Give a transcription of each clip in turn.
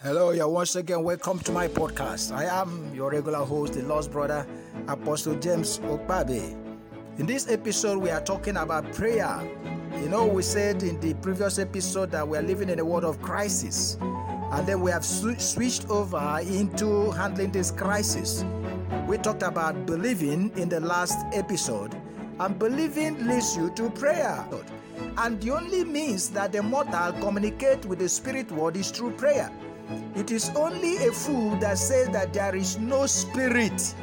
Hello, you're once again welcome to my podcast. I am your regular host, the lost brother, Apostle James Okpabe. In this episode, we are talking about prayer. You know, we said in the previous episode that we are living in a world of crisis, and then we have sw- switched over into handling this crisis. We talked about believing in the last episode, and believing leads you to prayer. And the only means that the mortal communicate with the spirit world is through prayer. It is only a fool that says that there is no spirit.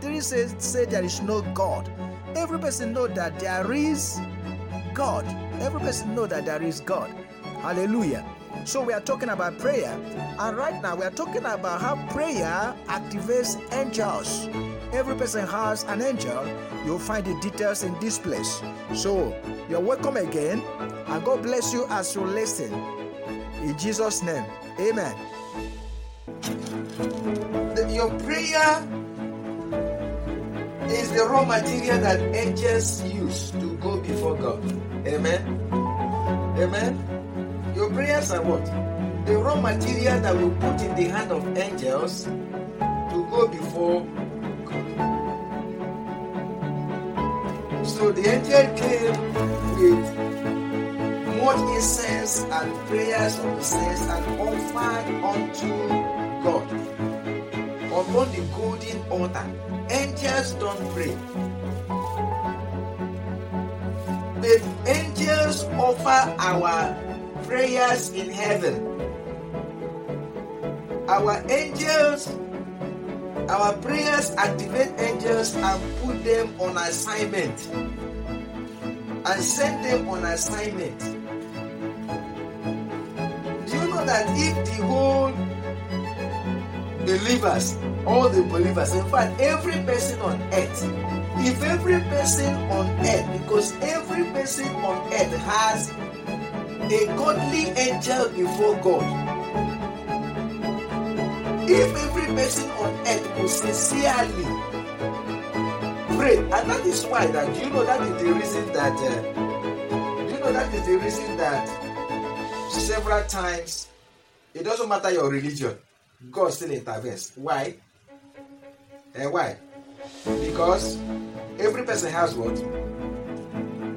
Three says say there is no God. Every person know that there is God. Every person know that there is God. Hallelujah. So we are talking about prayer, and right now we are talking about how prayer activates angels. Every person has an angel. You'll find the details in this place. So you're welcome again, and God bless you as you listen. In Jesus' name, Amen. The- your prayer is the raw material that angels use to go before God. Amen. Amen. Your prayers are what? The raw material that we put in the hand of angels to go before God. So the angel came with much incense and prayers of incense and offered unto God upon the golden altar. Angels don't pray. But angels offer our prayers in heaven. Our angels, our prayers activate angels and put them on assignment and send them on assignment. That if the whole believers, all the believers, in fact, every person on earth, if every person on earth, because every person on earth has a godly angel before God. If every person on earth will sincerely pray, and that is why that you know that is the reason that uh, you know that is the reason that several times it doesn't matter your religion, God still intervenes. Why? And why? Because every person has what?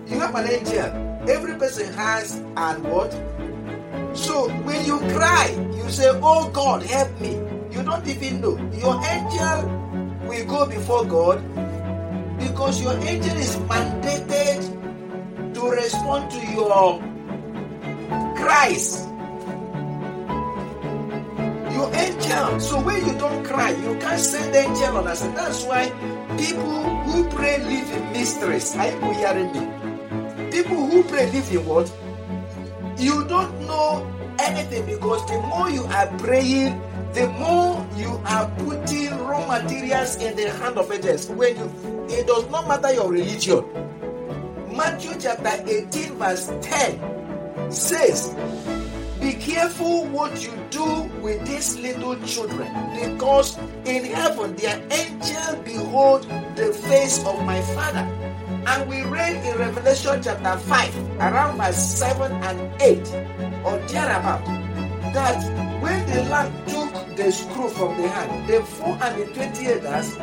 You have an angel. Every person has an what? So when you cry, you say, Oh God, help me. You don't even know. Your angel will go before God because your angel is mandated to respond to your cries. So when you don't cry, you can't send angel on us. And that's why people who pray live in mysteries. Are you hearing me? People who pray live in what? You don't know anything because the more you are praying, the more you are putting raw materials in the hand of angels. When you, it does not matter your religion. Matthew chapter 18, verse 10 says, Be careful what you do with these little children, because in heaven their angel behold the face of my Father. And we read in Revelation chapter 5, around verse 7 and 8, or thereabout, that when the Lamb took the scroll from the hand, the four and the twenty elders,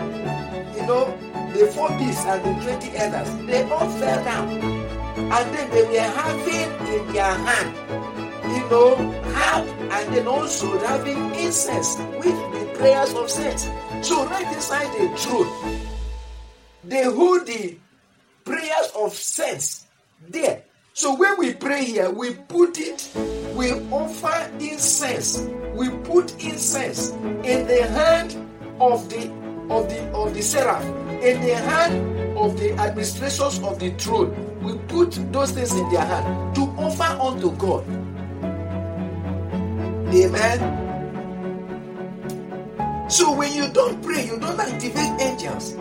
you know, the four beasts and the twenty elders, they all fell down. And then they were having in their hand, you know, harp and then also having incense with the prayers of saints. So right inside the throne, they hold the prayers of saints there. So when we pray here, we put it, we offer incense, we put incense in the hand of the of the of the seraph, in the hand of the administrators of the throne. We put those things in their hand to offer unto God. Amen. So when you don't pray, you don't activate angels.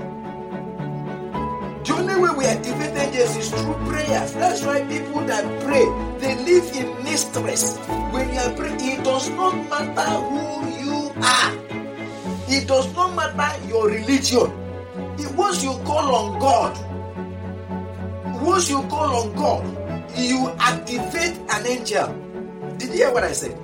The only way we activate angels is through prayers. That's why people that pray, they live in mysteries. When you are praying, it does not matter who you are. It does not matter your religion. It, once you call on God, once you call on God, you activate an angel. Did you hear what I said?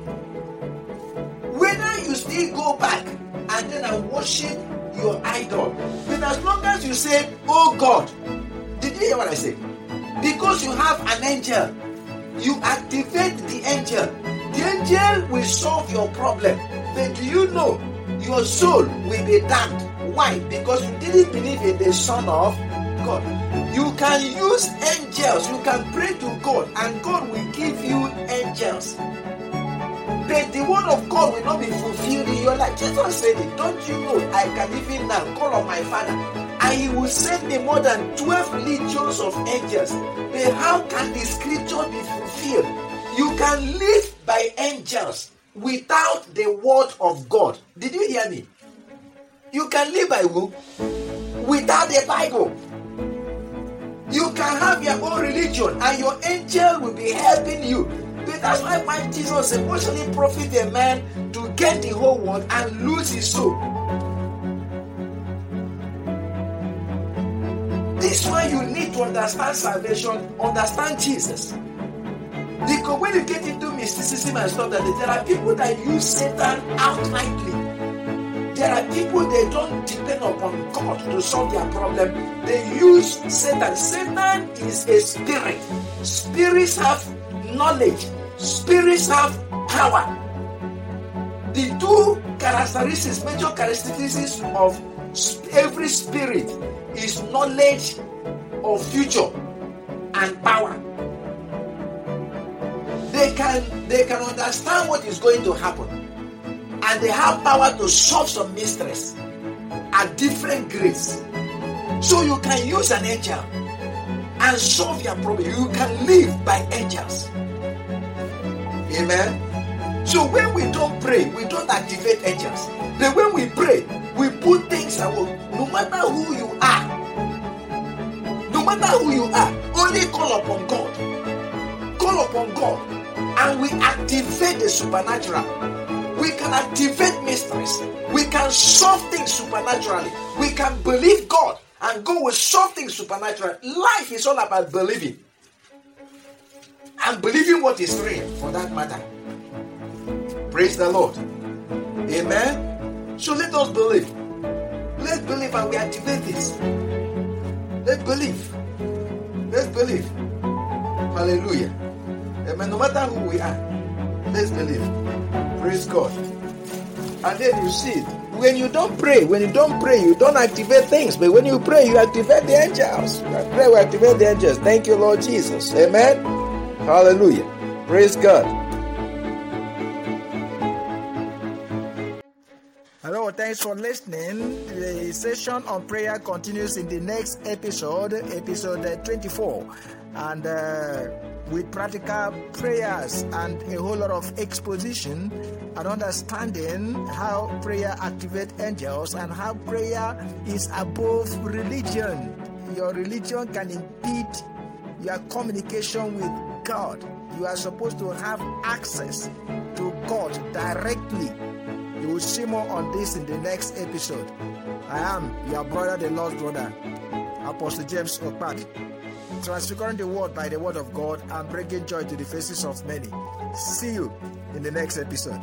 Go back and then I worship your idol. Then, as long as you say, Oh God, did you hear what I said? Because you have an angel, you activate the angel. The angel will solve your problem. But do you know your soul will be damned? Why? Because you didn't believe in the Son of God. You can use angels, you can pray to God, and God will give you angels. But the word of God will not be fulfilled. Jesus said it. Don't you know? I can even now call on my Father, and He will send me more than 12 legions of angels. But how can the scripture be fulfilled? You can live by angels without the word of God. Did you hear me? You can live by who? Without the Bible. You can have your own religion and your angel will be helping you. That's why my Jesus said, What shall it profit a man to get the whole world and lose his soul? This is why you need to understand salvation, understand Jesus. Because when you get into mysticism and stuff, that there are people that use Satan outrightly. There are people they don't depend upon God to solve their problem. They use Satan. Satan is a spirit. Spirits have knowledge. Spirits have power. The two characteristics, major characteristics of every spirit is knowledge of future and power. They can they can understand what is going to happen and they have power to solve some mysteries at different grades. So you can use an angel and solve your problem. You can live by angels. Amen. So when we don't pray, we don't activate angels. Then when we pray, we put things away. No matter who you are, no matter who you are, only call upon God. Call upon God, and we activate the supernatural we can activate mysteries. We can solve things supernaturally. We can believe God and God will solve things supernaturally. Life is all about believing. And believing what is real for that matter. Praise the Lord. Amen. So let us believe. Let's believe and we activate this. Let's believe. Let's believe. Hallelujah. Amen. No matter who we are, let's believe. Praise God. And then you see, when you don't pray, when you don't pray, you don't activate things. But when you pray, you activate the angels. You pray, we activate the angels. Thank you, Lord Jesus. Amen. Hallelujah. Praise God. Hello, thanks for listening. The session on prayer continues in the next episode, episode 24. And uh, with practical prayers and a whole lot of exposition and understanding how prayer activates angels and how prayer is above religion. Your religion can impede your communication with God. You are supposed to have access to God directly. You will see more on this in the next episode. I am your brother, the Lord's brother, Apostle James Okpak transfiguring the world by the word of God and bringing joy to the faces of many. See you in the next episode.